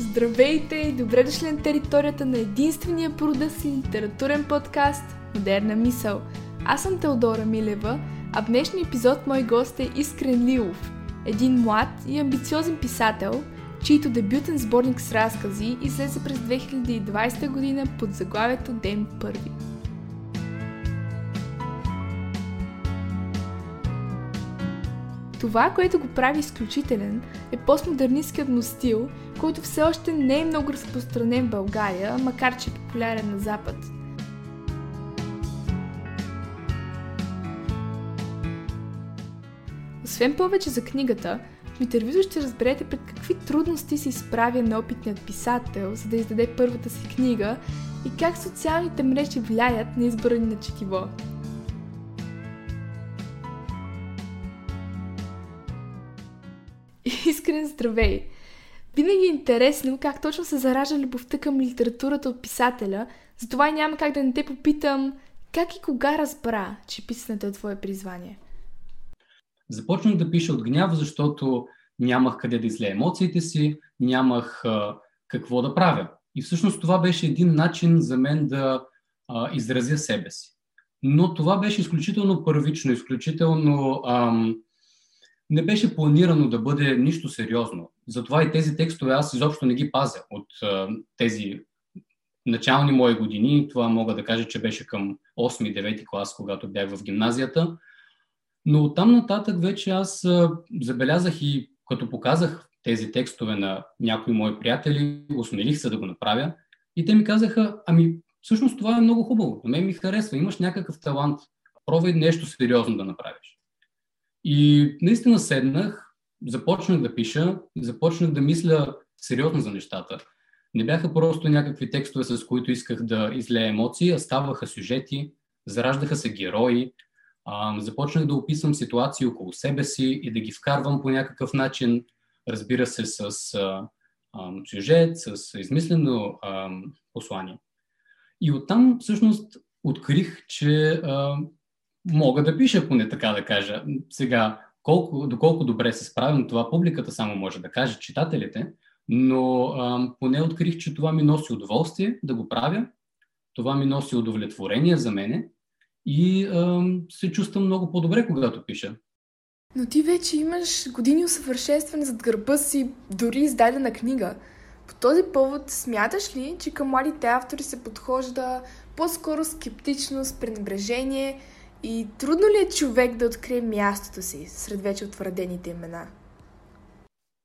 Здравейте и добре дошли на територията на единствения по рода си литературен подкаст Модерна мисъл. Аз съм Теодора Милева, а в днешния епизод мой гост е Искрен Лилов, един млад и амбициозен писател, чийто дебютен сборник с разкази излезе през 2020 година под заглавието Ден първи. Това, което го прави изключителен, е постмодернистският му стил, който все още не е много разпространен в България, макар че е популярен на Запад. Освен повече за книгата, в интервюто ще разберете пред какви трудности се изправя неопитният писател, за да издаде първата си книга и как социалните мрежи влияят на избора на четиво. Искрен здравей! Винаги е интересно как точно се заражда любовта към литературата от писателя, затова няма как да не те попитам как и кога разбра, че писането е твое призвание. Започнах да пиша от гняв, защото нямах къде да излея емоциите си, нямах а, какво да правя. И всъщност това беше един начин за мен да а, изразя себе си. Но това беше изключително първично, изключително ам, не беше планирано да бъде нищо сериозно. Затова и тези текстове аз изобщо не ги пазя от тези начални мои години. Това мога да кажа, че беше към 8-9 клас, когато бях в гимназията. Но оттам нататък вече аз забелязах и като показах тези текстове на някои мои приятели, осмелих се да го направя и те ми казаха, ами всъщност това е много хубаво, на мен ми харесва, имаш някакъв талант, пробвай нещо сериозно да направиш. И наистина седнах, започнах да пиша, започнах да мисля сериозно за нещата. Не бяха просто някакви текстове, с които исках да излея емоции, а ставаха сюжети, зараждаха се герои, а, започнах да описвам ситуации около себе си и да ги вкарвам по някакъв начин, разбира се, с а, а, сюжет, с измислено а, послание. И оттам всъщност открих, че а, мога да пиша, поне така да кажа. Сега, колко, доколко добре се справям, това публиката само може да каже, читателите, но а, поне открих, че това ми носи удоволствие да го правя, това ми носи удовлетворение за мене и а, се чувствам много по-добре, когато пиша. Но ти вече имаш години усъвършенстване зад гърба си, дори издадена книга. По този повод смяташ ли, че към младите автори се подхожда по-скоро скептично, с пренебрежение – и трудно ли е човек да открие мястото си сред вече утвърдените имена?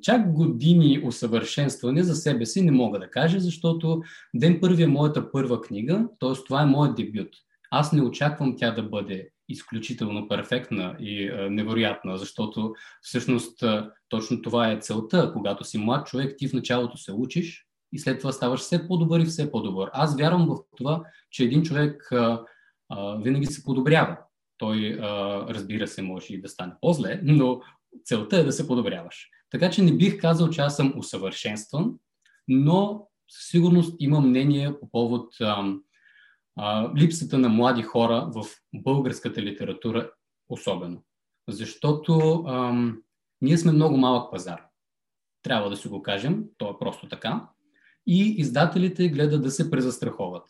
Чак години усъвършенстване за себе си не мога да кажа, защото Ден първи е моята първа книга, т.е. това е моят дебют. Аз не очаквам тя да бъде изключително перфектна и а, невероятна, защото всъщност а, точно това е целта. Когато си млад човек, ти в началото се учиш и след това ставаш все по-добър и все по-добър. Аз вярвам в това, че един човек а, винаги се подобрява. Той, а, разбира се, може и да стане по-зле, но целта е да се подобряваш. Така че не бих казал, че аз съм усъвършенстван, но със сигурност имам мнение по повод а, а, липсата на млади хора в българската литература особено. Защото а, ние сме много малък пазар. Трябва да си го кажем, то е просто така. И издателите гледат да се презастраховат.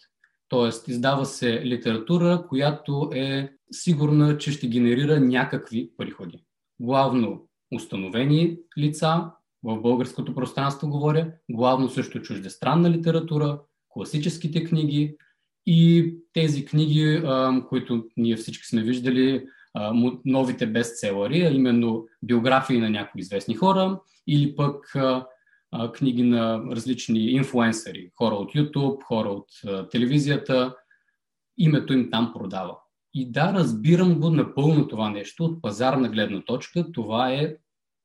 Тоест, издава се литература, която е сигурна, че ще генерира някакви приходи. Главно установени лица, в българското пространство говоря, главно също чуждестранна литература, класическите книги и тези книги, които ние всички сме виждали, новите бестселери, а именно биографии на някои известни хора или пък книги на различни инфлуенсъри, хора от YouTube, хора от телевизията. Името им там продава. И да, разбирам го напълно това нещо от пазарна гледна точка. Това е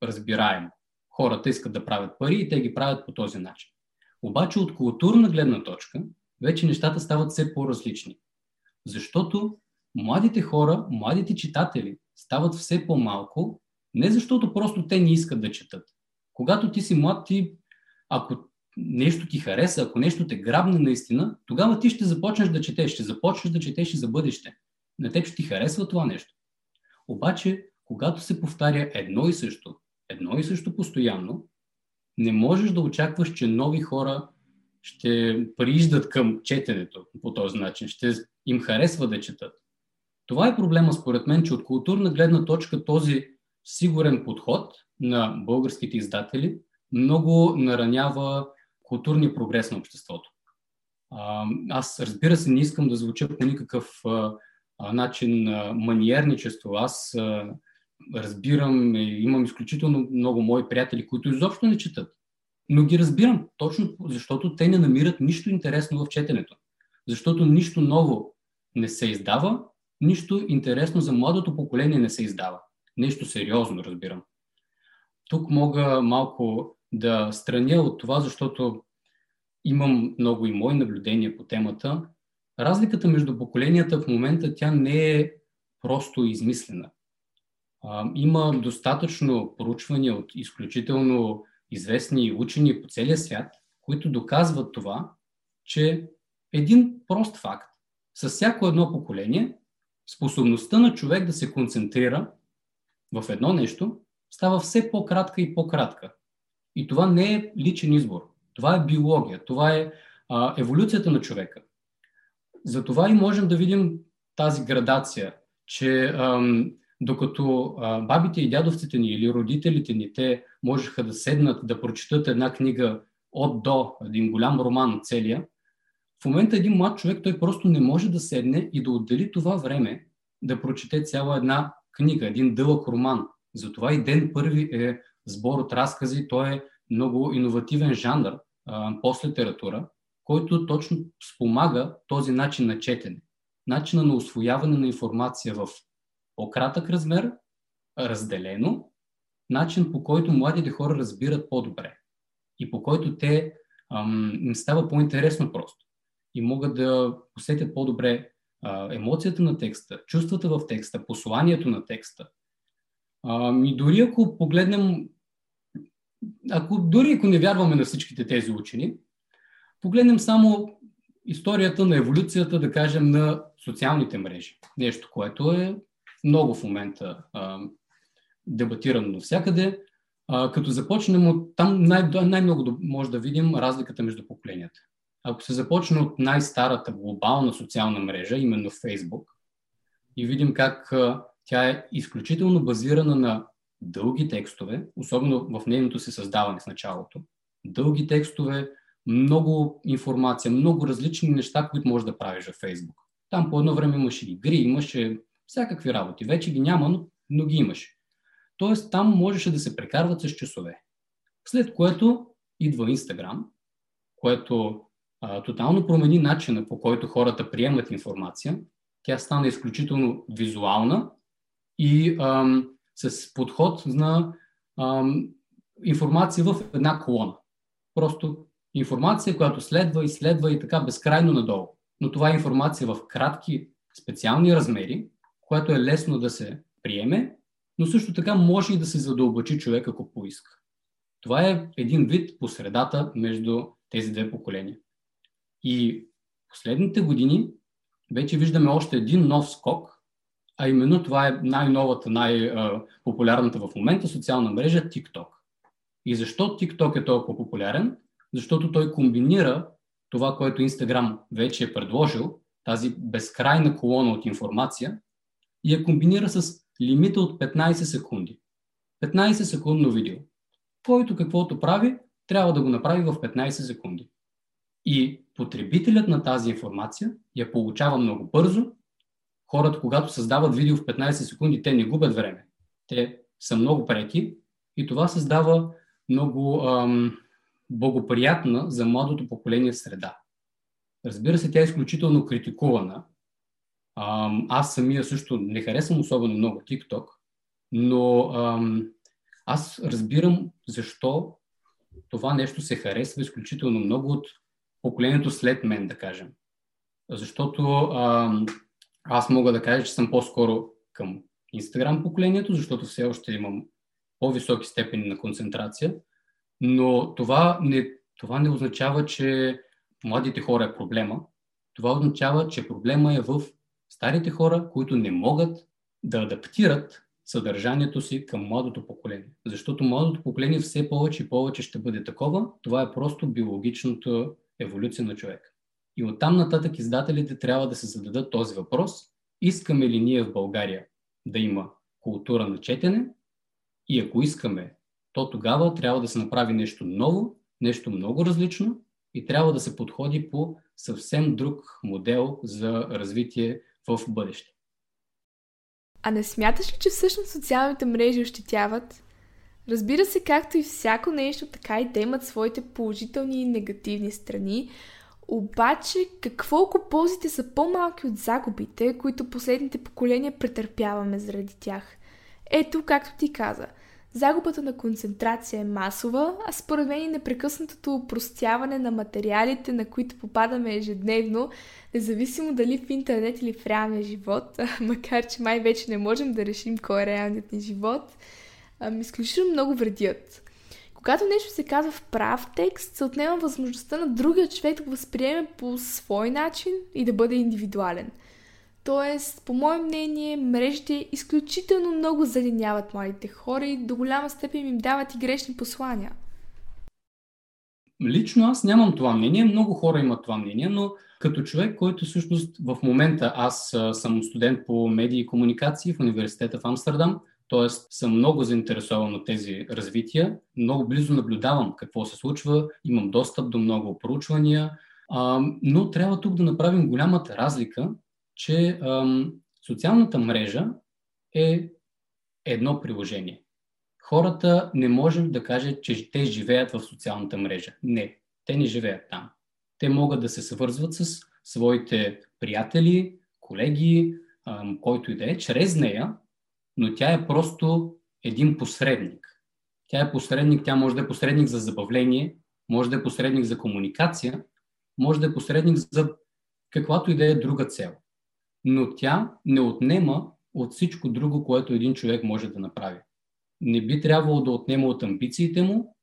разбираемо. Хората искат да правят пари и те ги правят по този начин. Обаче от културна гледна точка вече нещата стават все по-различни. Защото младите хора, младите читатели стават все по-малко, не защото просто те не искат да четат. Когато ти си млад, ти ако нещо ти хареса, ако нещо те грабне наистина, тогава ти ще започнеш да четеш, ще започнеш да четеш и за бъдеще. На теб ще ти харесва това нещо. Обаче, когато се повтаря едно и също, едно и също постоянно, не можеш да очакваш, че нови хора ще прииждат към четенето по този начин, ще им харесва да четат. Това е проблема, според мен, че от културна гледна точка този сигурен подход на българските издатели много наранява културния прогрес на обществото. Аз, разбира се, не искам да звуча по никакъв начин маниерничество. Аз разбирам, имам изключително много мои приятели, които изобщо не четат. Но ги разбирам, точно защото те не намират нищо интересно в четенето. Защото нищо ново не се издава, нищо интересно за младото поколение не се издава. Нещо сериозно, разбирам. Тук мога малко да страня от това, защото имам много и мои наблюдения по темата. Разликата между поколенията в момента тя не е просто измислена. Има достатъчно проучвания от изключително известни учени по целия свят, които доказват това, че един прост факт, с всяко едно поколение, способността на човек да се концентрира в едно нещо става все по-кратка и по-кратка. И това не е личен избор. Това е биология. Това е а, еволюцията на човека. Затова и можем да видим тази градация, че ам, докато а, бабите и дядовците ни или родителите ни, те можеха да седнат да прочитат една книга от до, един голям роман целия, в момента един млад човек, той просто не може да седне и да отдели това време да прочете цяла една книга, един дълъг роман. Затова и Ден първи е сбор от разкази, той е много иновативен жанр, пост-литература, който точно спомага този начин на четене. Начина на освояване на информация в по-кратък размер, разделено, начин по който младите хора разбират по-добре и по който те им става по-интересно просто и могат да усетят по-добре а, емоцията на текста, чувствата в текста, посланието на текста. А, и дори ако погледнем, ако, дори ако не вярваме на всичките тези учени, погледнем само историята на еволюцията, да кажем, на социалните мрежи. Нещо, което е много в момента а, дебатирано навсякъде. А, като започнем от там, най- най-много може да видим разликата между поколенията. Ако се започне от най-старата глобална социална мрежа, именно Facebook, и видим как а, тя е изключително базирана на дълги текстове, особено в нейното си създаване в началото. Дълги текстове, много информация, много различни неща, които можеш да правиш в Facebook. Там по едно време имаше игри, имаше всякакви работи. Вече ги няма, но, но ги имаше. Тоест там можеше да се прекарват с часове. След което идва Инстаграм, което а, тотално промени начина по който хората приемат информация. Тя стана изключително визуална и ам, с подход на ам, информация в една колона. Просто информация, която следва и следва и така безкрайно надолу. Но това е информация в кратки специални размери, което е лесно да се приеме, но също така може и да се задълбачи човек, ако поиска. Това е един вид по средата между тези две поколения. И последните години вече виждаме още един нов скок, а именно това е най-новата, най-популярната в момента социална мрежа TikTok. И защо TikTok е толкова популярен? Защото той комбинира това, което Instagram вече е предложил, тази безкрайна колона от информация, и я комбинира с лимита от 15 секунди. 15 секундно видео. Който каквото прави, трябва да го направи в 15 секунди. И потребителят на тази информация я получава много бързо. Хората, когато създават видео в 15 секунди, те не губят време. Те са много преки и това създава много ам, благоприятна за младото поколение среда. Разбира се, тя е изключително критикувана. Ам, аз самия също не харесвам особено много TikTok, но ам, аз разбирам защо това нещо се харесва изключително много от поколението след мен, да кажем. Защото а, аз мога да кажа, че съм по-скоро към Instagram поколението, защото все още имам по-високи степени на концентрация, но това не, това не означава, че младите хора е проблема. Това означава, че проблема е в старите хора, които не могат да адаптират съдържанието си към младото поколение. Защото младото поколение все повече и повече ще бъде такова. Това е просто биологичната еволюция на човек. И оттам нататък издателите трябва да се зададат този въпрос. Искаме ли ние в България да има култура на четене? И ако искаме, то тогава трябва да се направи нещо ново, нещо много различно и трябва да се подходи по съвсем друг модел за развитие в бъдеще. А не смяташ ли, че всъщност социалните мрежи ощетяват? Разбира се, както и всяко нещо, така и те имат своите положителни и негативни страни. Обаче, какво ако ползите са по-малки от загубите, които последните поколения претърпяваме заради тях? Ето, както ти каза – Загубата на концентрация е масова, а според мен и непрекъснатото упростяване на материалите, на които попадаме ежедневно, независимо дали в интернет или в реалния живот, макар че май вече не можем да решим кой е реалният ни живот, изключително много вредят. Когато нещо се казва в прав текст, се отнема възможността на другия човек да го възприеме по свой начин и да бъде индивидуален – Тоест, по мое мнение, мрежите изключително много залиняват младите хора и до голяма степен им дават и грешни послания. Лично аз нямам това мнение, много хора имат това мнение, но като човек, който всъщност в момента аз съм студент по медии и комуникации в университета в Амстердам, т.е. съм много заинтересован от тези развития, много близо наблюдавам какво се случва, имам достъп до много проучвания, но трябва тук да направим голямата разлика че ам, социалната мрежа е едно приложение. Хората не можем да кажат, че те живеят в социалната мрежа. Не, те не живеят там. Те могат да се свързват с своите приятели, колеги, който и да е, чрез нея, но тя е просто един посредник. Тя е посредник, тя може да е посредник за забавление, може да е посредник за комуникация, може да е посредник за каквато и да е друга цел но тя не отнема от всичко друго, което един човек може да направи. Не би трябвало да отнема от амбициите му,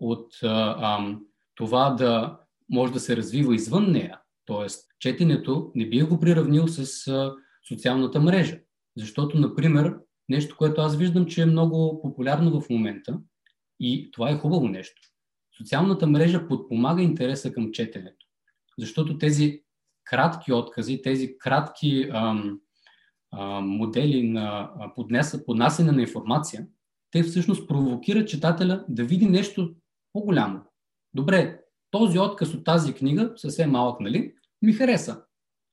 от а, а, това да може да се развива извън нея. Тоест, четенето не би го приравнил с а, социалната мрежа. Защото, например, нещо, което аз виждам, че е много популярно в момента, и това е хубаво нещо. Социалната мрежа подпомага интереса към четенето. Защото тези кратки откази, тези кратки ам, ам, модели на поднеса, поднасене на информация, те всъщност провокират читателя да види нещо по-голямо. Добре, този отказ от тази книга, съвсем малък, нали, ми хареса.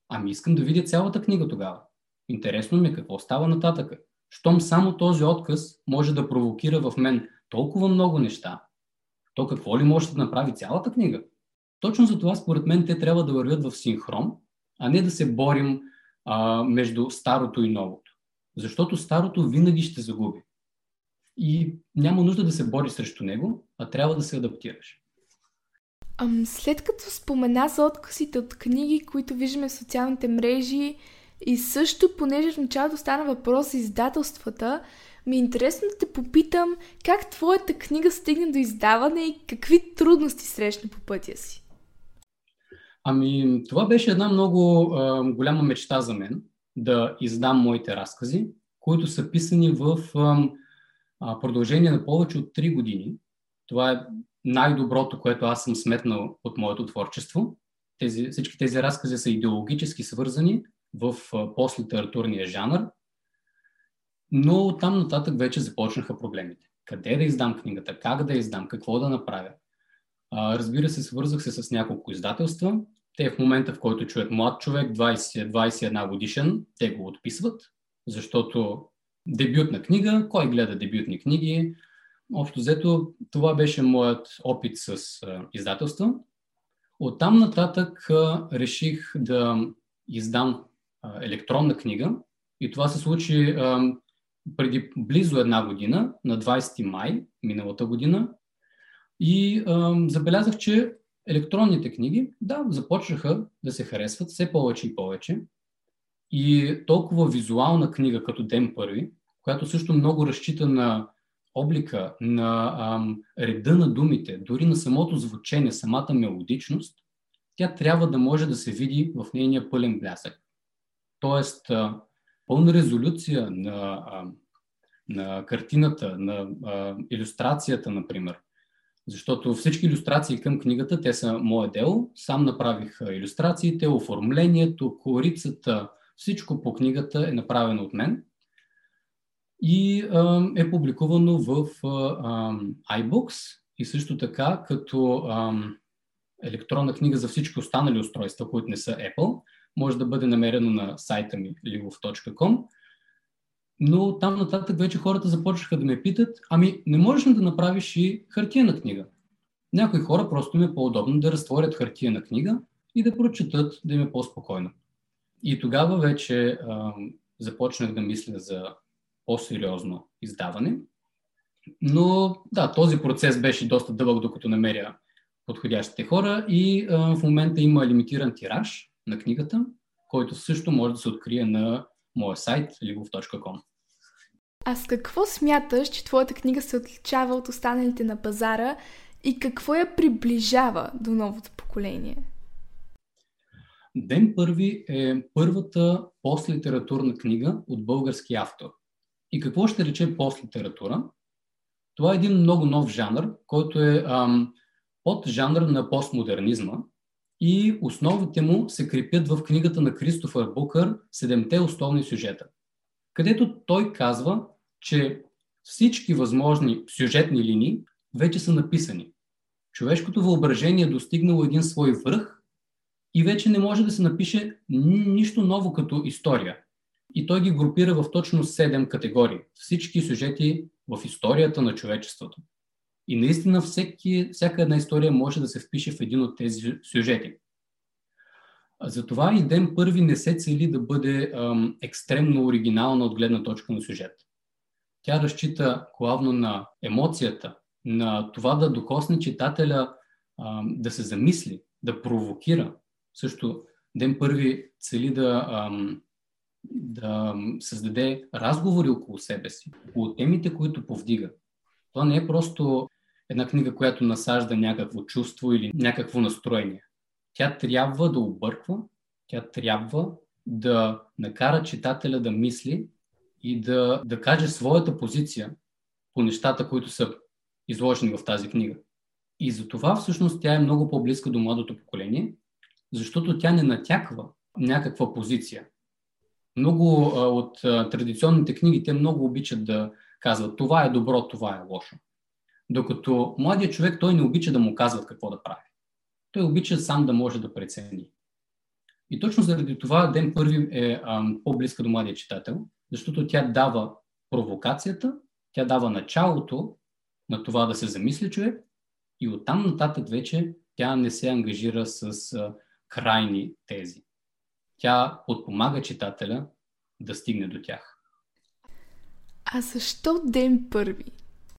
Ами искам да видя цялата книга тогава. Интересно ми е какво става нататък. Щом само този отказ може да провокира в мен толкова много неща, то какво ли може да направи цялата книга? Точно за това, според мен, те трябва да вървят в синхрон, а не да се борим а, между старото и новото. Защото старото винаги ще загуби. И няма нужда да се бори срещу него, а трябва да се адаптираш. След като спомена за отказите от книги, които виждаме в социалните мрежи, и също, понеже в началото стана въпрос за издателствата, ми е интересно да те попитам как твоята книга стигна до издаване и какви трудности срещна по пътя си. Ами, това беше една много а, голяма мечта за мен да издам моите разкази, които са писани в а, продължение на повече от 3 години. Това е най-доброто, което аз съм сметнал от моето творчество. Тези, всички тези разкази са идеологически свързани в постлитературния жанр, но там нататък вече започнаха проблемите. Къде да издам книгата, как да издам, какво да направя. А, разбира се, свързах се с няколко издателства. Те в момента, в който чуят млад човек, 20-21 годишен, те го отписват, защото дебютна книга, кой гледа дебютни книги? Общо взето, това беше моят опит с а, издателства. Оттам нататък а, реших да издам електронна книга и това се случи преди близо една година, на 20 май миналата година. И забелязах, че електронните книги, да, започнаха да се харесват все повече и повече. И толкова визуална книга като Ден първи, която също много разчита на облика, на ам, реда на думите, дори на самото звучение, самата мелодичност, тя трябва да може да се види в нейния пълен блясък. Тоест, а, пълна резолюция на а, на картината, на а, иллюстрацията, например. Защото всички иллюстрации към книгата, те са мое дело. Сам направих иллюстрациите, оформлението, корицата, всичко по книгата е направено от мен и а, е публикувано в а, iBooks и също така като а, електронна книга за всички останали устройства, които не са Apple, може да бъде намерено на сайта ми ligov.com. Но там нататък вече хората започнаха да ме питат, ами не можеш ли да направиш и хартияна книга? Някои хора просто ми е по-удобно да разтворят хартияна книга и да прочетат, да им е по-спокойно. И тогава вече а, започнах да мисля за по-сериозно издаване. Но да, този процес беше доста дълъг, докато намеря подходящите хора и а, в момента има лимитиран тираж на книгата, който също може да се открие на моя сайт ligov.com. А с какво смяташ, че твоята книга се отличава от останалите на пазара и какво я приближава до новото поколение? Ден първи е първата постлитературна книга от български автор. И какво ще рече постлитература? Това е един много нов жанр, който е ам, под жанр на постмодернизма и основите му се крепят в книгата на Кристофър Букър «Седемте основни сюжета», където той казва, че всички възможни сюжетни линии вече са написани. Човешкото въображение е достигнало един свой връх и вече не може да се напише нищо ново като история. И той ги групира в точно 7 категории. Всички сюжети в историята на човечеството. И наистина всеки, всяка една история може да се впише в един от тези сюжети. Затова и ден първи не се цели да бъде ам, екстремно оригинална от гледна точка на сюжет. Тя разчита главно на емоцията, на това да докосне читателя, ам, да се замисли, да провокира. Също ден първи цели да, ам, да създаде разговори около себе си, около темите, които повдига. Това не е просто една книга, която насажда някакво чувство или някакво настроение. Тя трябва да обърква, тя трябва да накара читателя да мисли и да, да каже своята позиция по нещата, които са изложени в тази книга. И за това всъщност тя е много по-близка до младото поколение, защото тя не натяква някаква позиция. Много а, от а, традиционните книги те много обичат да казват това е добро, това е лошо. Докато младият човек той не обича да му казват какво да прави. Той обича сам да може да прецени. И точно заради това Ден първи е а, по-близка до младия читател, защото тя дава провокацията, тя дава началото на това да се замисли човек и оттам нататък вече тя не се ангажира с а, крайни тези. Тя подпомага читателя да стигне до тях. А защо Ден първи?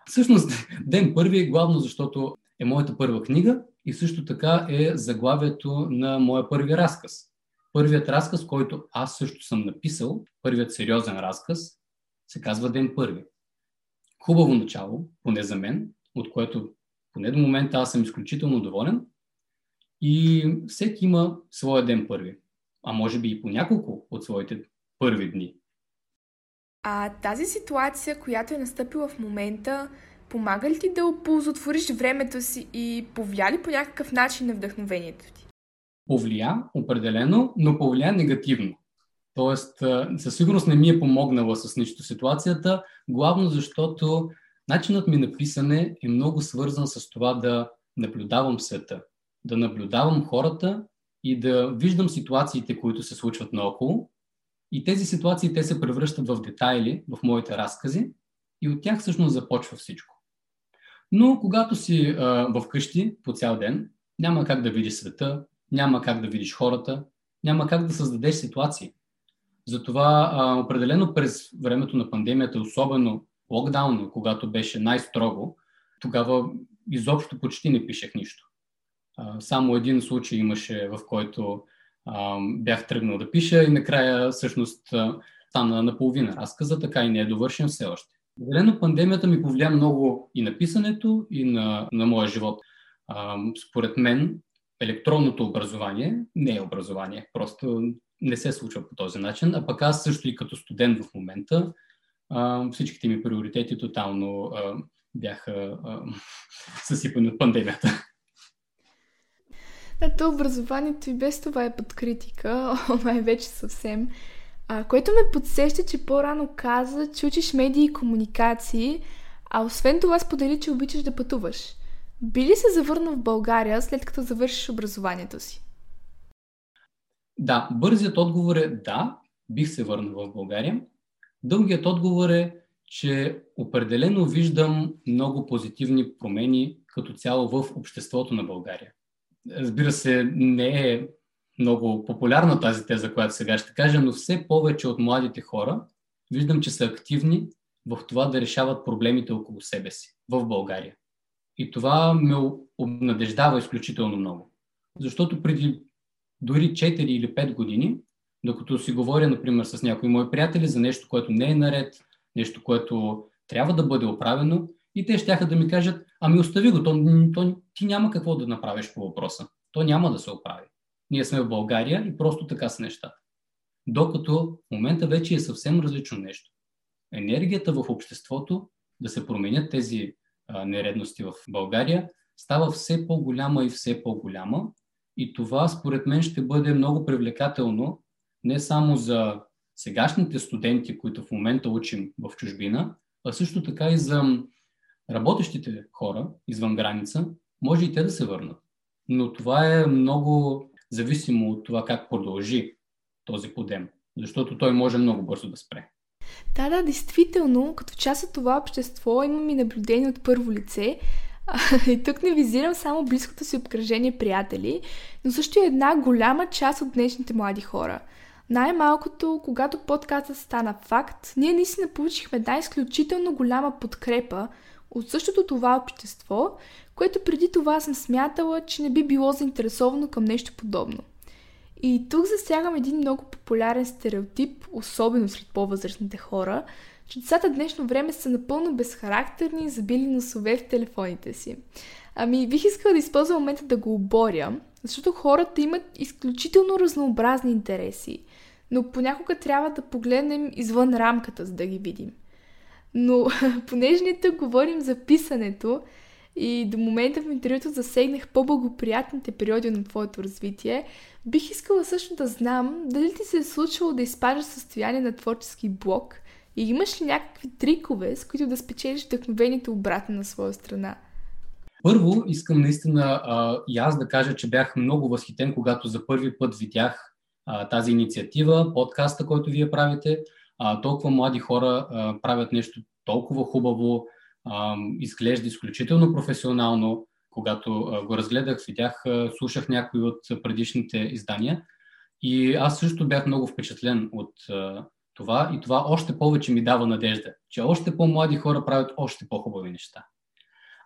Всъщност, Ден първи е главно защото е моята първа книга и също така е заглавието на моя първи разказ. Първият разказ, който аз също съм написал, първият сериозен разказ, се казва Ден първи. Хубаво начало, поне за мен, от което поне до момента аз съм изключително доволен. И всеки има своя ден първи, а може би и по няколко от своите първи дни. А тази ситуация, която е настъпила в момента, помага ли ти да оползотвориш времето си и повлия ли по някакъв начин на вдъхновението ти? Повлия, определено, но повлия негативно. Тоест, със сигурност не ми е помогнала с нищо ситуацията, главно защото начинът ми на писане е много свързан с това да наблюдавам света, да наблюдавам хората и да виждам ситуациите, които се случват наоколо и тези ситуации те се превръщат в детайли в моите разкази и от тях всъщност започва всичко. Но когато си а, вкъщи по цял ден, няма как да видиш света, няма как да видиш хората, няма как да създадеш ситуации. Затова а, определено през времето на пандемията, особено локдауна, когато беше най-строго, тогава изобщо почти не пишех нищо. А, само един случай имаше, в който бях тръгнал да пиша и накрая всъщност стана наполовина разказа, така и не е довършен все още. Определено пандемията ми повлия много и на писането, и на, на моя живот. А, според мен, електронното образование не е образование, просто не се случва по този начин. А пък аз също и като студент в момента а, всичките ми приоритети тотално а, бяха а, съсипани от пандемията. Да, то образованието и без това е под критика, май вече съвсем. А, което ме подсеща, че по-рано каза, че учиш медии и комуникации, а освен това сподели, че обичаш да пътуваш. Би ли се завърнал в България след като завършиш образованието си? Да, бързият отговор е да, бих се върнал в България. Дългият отговор е, че определено виждам много позитивни промени като цяло в обществото на България. Разбира се, не е много популярна тази теза, която сега ще кажа, но все повече от младите хора виждам, че са активни в това да решават проблемите около себе си в България. И това ме обнадеждава изключително много. Защото преди дори 4 или 5 години, докато си говоря, например, с някои мои приятели за нещо, което не е наред, нещо, което трябва да бъде оправено, и те ще да ми кажат, ами остави го, то, то, ти няма какво да направиш по въпроса. То няма да се оправи. Ние сме в България и просто така са нещата. Докато в момента вече е съвсем различно нещо. Енергията в обществото да се променят тези а, нередности в България става все по-голяма и все по-голяма. И това, според мен, ще бъде много привлекателно не само за сегашните студенти, които в момента учим в чужбина, а също така и за работещите хора извън граница, може и те да се върнат. Но това е много зависимо от това как продължи този подем, защото той може много бързо да спре. Да, да, действително, като част от това общество имам и наблюдение от първо лице. И тук не визирам само близкото си обкръжение приятели, но също и една голяма част от днешните млади хора. Най-малкото, когато подкастът стана факт, ние наистина получихме една изключително голяма подкрепа от същото това общество, което преди това съм смятала, че не би било заинтересовано към нещо подобно. И тук засягам един много популярен стереотип, особено сред по-възрастните хора, че децата днешно време са напълно безхарактерни и забили носове в телефоните си. Ами, бих искала да използвам момента да го оборя, защото хората имат изключително разнообразни интереси, но понякога трябва да погледнем извън рамката, за да ги видим. Но понеже ние тук говорим за писането и до момента в интервюто засегнах по-благоприятните периоди на твоето развитие, бих искала също да знам дали ти се е случвало да изпадаш състояние на творчески блок и имаш ли някакви трикове, с които да спечелиш вдъхновението обратно на своя страна? Първо, искам наистина а, и аз да кажа, че бях много възхитен, когато за първи път видях а, тази инициатива, подкаста, който вие правите а, толкова млади хора а, правят нещо толкова хубаво, а, изглежда изключително професионално. Когато а, го разгледах, видях, а, слушах някои от предишните издания и аз също бях много впечатлен от а, това и това още повече ми дава надежда, че още по-млади хора правят още по-хубави неща.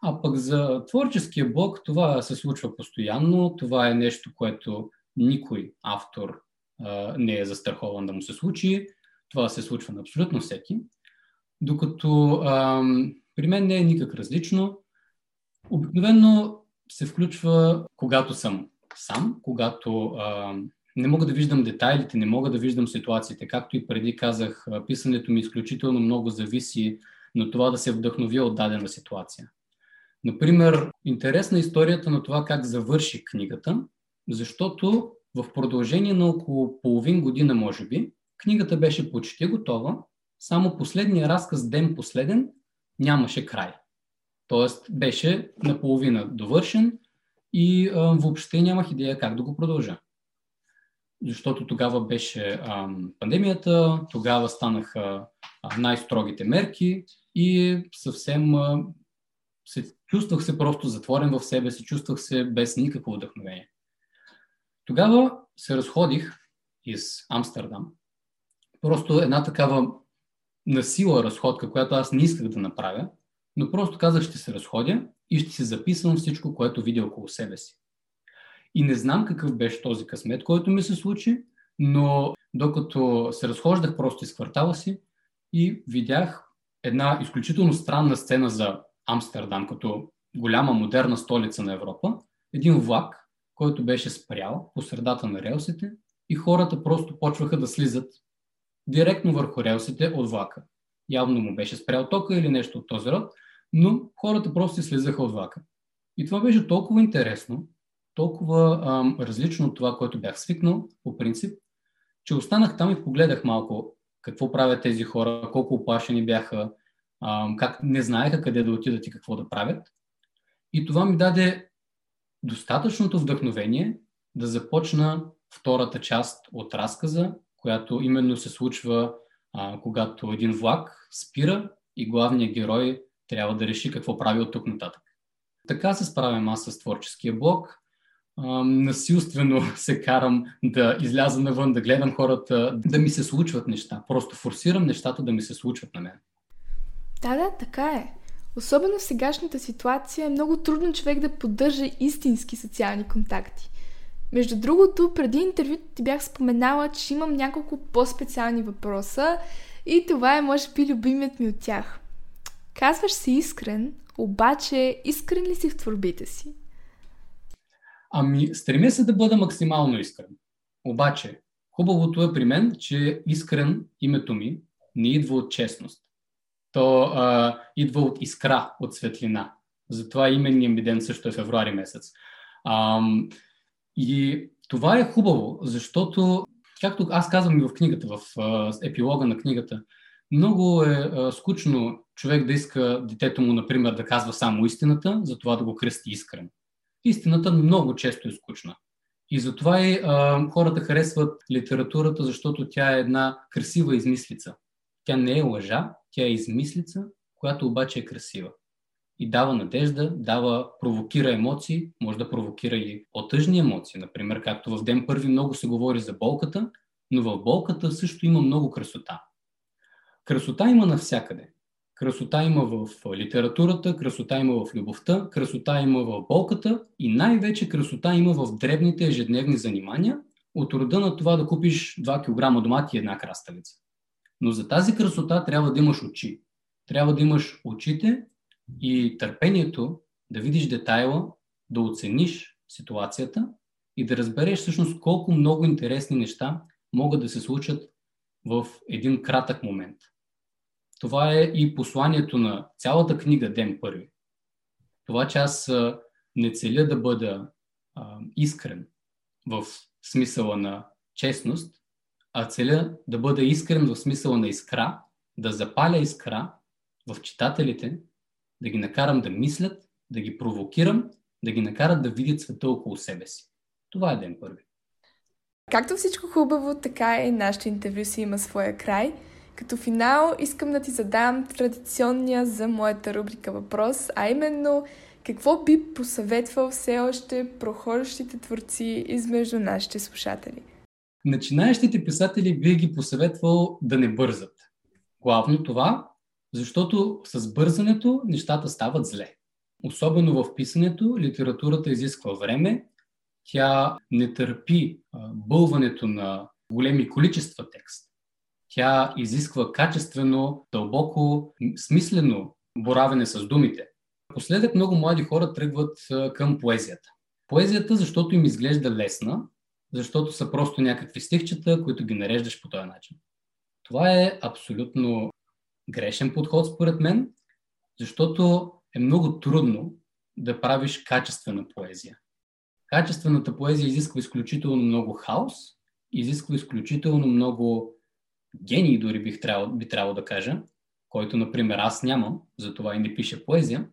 А пък за творческия блок това се случва постоянно, това е нещо, което никой автор а, не е застрахован да му се случи. Това се случва на абсолютно всеки. Докато ам, при мен не е никак различно. Обикновено се включва, когато съм сам, когато ам, не мога да виждам детайлите, не мога да виждам ситуациите. Както и преди казах, писането ми изключително много зависи на това да се вдъхнови от дадена ситуация. Например, интересна историята на това как завърши книгата, защото в продължение на около половин година, може би, Книгата беше почти готова, само последния разказ Ден последен нямаше край. Тоест беше наполовина довършен и а, въобще нямах идея как да го продължа. Защото тогава беше а, пандемията, тогава станаха а, най-строгите мерки и съвсем а, се, чувствах се просто затворен в себе си, чувствах се без никакво вдъхновение. Тогава се разходих из Амстердам просто една такава насила разходка, която аз не исках да направя, но просто казах, ще се разходя и ще си записвам всичко, което видя около себе си. И не знам какъв беше този късмет, който ми се случи, но докато се разхождах просто из квартала си и видях една изключително странна сцена за Амстердам, като голяма модерна столица на Европа, един влак, който беше спрял по средата на релсите и хората просто почваха да слизат директно върху релсите от влака. явно му беше спрял тока или нещо от този род, но хората просто слизаха от влака. И това беше толкова интересно, толкова ам, различно от това, което бях свикнал, по принцип, че останах там и погледах малко какво правят тези хора, колко оплашени бяха, ам, как не знаеха къде да отидат и какво да правят. И това ми даде достатъчното вдъхновение да започна втората част от разказа, която именно се случва, а, когато един влак спира и главният герой трябва да реши какво прави от тук нататък. Така се справям аз с творческия блок. А, насилствено се карам да изляза навън, да гледам хората, да ми се случват неща. Просто форсирам нещата да ми се случват на мен. Да, да, така е. Особено в сегашната ситуация е много трудно човек да поддържа истински социални контакти. Между другото, преди интервюто ти бях споменала, че имам няколко по-специални въпроса и това е, може би, любимият ми от тях. Казваш си искрен, обаче искрен ли си в творбите си? Ами, стремя се да бъда максимално искрен. Обаче, хубавото е при мен, че искрен името ми не идва от честност. То а, идва от искра, от светлина. Затова именният ми ден също е февруари месец. Ам, и това е хубаво, защото, както аз казвам и в книгата, в епилога на книгата, много е скучно човек да иска детето му, например, да казва само истината, за това да го кръсти искрен. Истината много често е скучна. И затова и а, хората харесват литературата, защото тя е една красива измислица. Тя не е лъжа, тя е измислица, която обаче е красива и дава надежда, дава, провокира емоции, може да провокира и по-тъжни емоции. Например, както в ден първи много се говори за болката, но в болката също има много красота. Красота има навсякъде. Красота има в литературата, красота има в любовта, красота има в болката и най-вече красота има в дребните ежедневни занимания, от рода на това да купиш 2 кг домати и една краставица. Но за тази красота трябва да имаш очи. Трябва да имаш очите, и търпението да видиш детайла, да оцениш ситуацията и да разбереш всъщност колко много интересни неща могат да се случат в един кратък момент. Това е и посланието на цялата книга Ден първи. Това, че аз не целя да бъда а, искрен в смисъла на честност, а целя да бъда искрен в смисъла на искра, да запаля искра в читателите, да ги накарам да мислят, да ги провокирам, да ги накарат да видят света около себе си. Това е ден първи. Както всичко хубаво, така и нашето интервю си има своя край. Като финал искам да ти задам традиционния за моята рубрика въпрос, а именно какво би посъветвал все още прохождащите творци измежду нашите слушатели? Начинаещите писатели би ги посъветвал да не бързат. Главно това защото с бързането нещата стават зле. Особено в писането, литературата изисква време, тя не търпи бълването на големи количества текст. Тя изисква качествено, дълбоко, смислено боравене с думите. Последък много млади хора тръгват към поезията. Поезията, защото им изглежда лесна, защото са просто някакви стихчета, които ги нареждаш по този начин. Това е абсолютно грешен подход, според мен, защото е много трудно да правиш качествена поезия. Качествената поезия изисква изключително много хаос, изисква изключително много гений, дори бих трябвало, би трябвало да кажа, който, например, аз нямам, затова и не пиша поезия.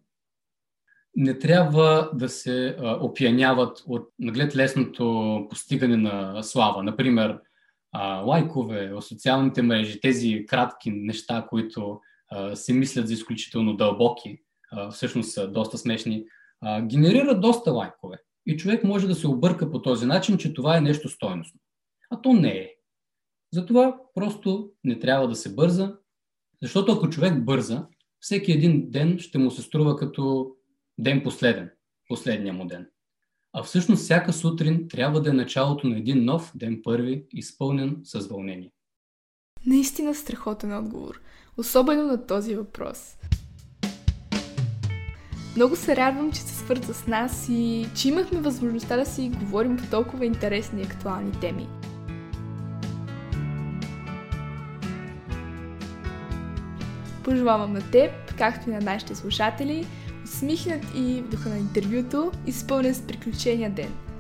Не трябва да се опияняват от наглед лесното постигане на слава. Например, а, лайкове, в социалните мрежи, тези кратки неща, които а, се мислят за изключително дълбоки, а, всъщност са доста смешни, а, генерират доста лайкове. И човек може да се обърка по този начин, че това е нещо стойностно. А то не е. Затова просто не трябва да се бърза, защото ако човек бърза, всеки един ден ще му се струва като ден последен, последния му ден. А всъщност всяка сутрин трябва да е началото на един нов ден първи, изпълнен с вълнение. Наистина страхотен отговор, особено на този въпрос. Много се радвам, че се свърза с нас и че имахме възможността да си говорим по толкова интересни и актуални теми. Пожелавам на теб, както и на нашите слушатели, усмихнат и в духа на интервюто, изпълнен с приключения ден –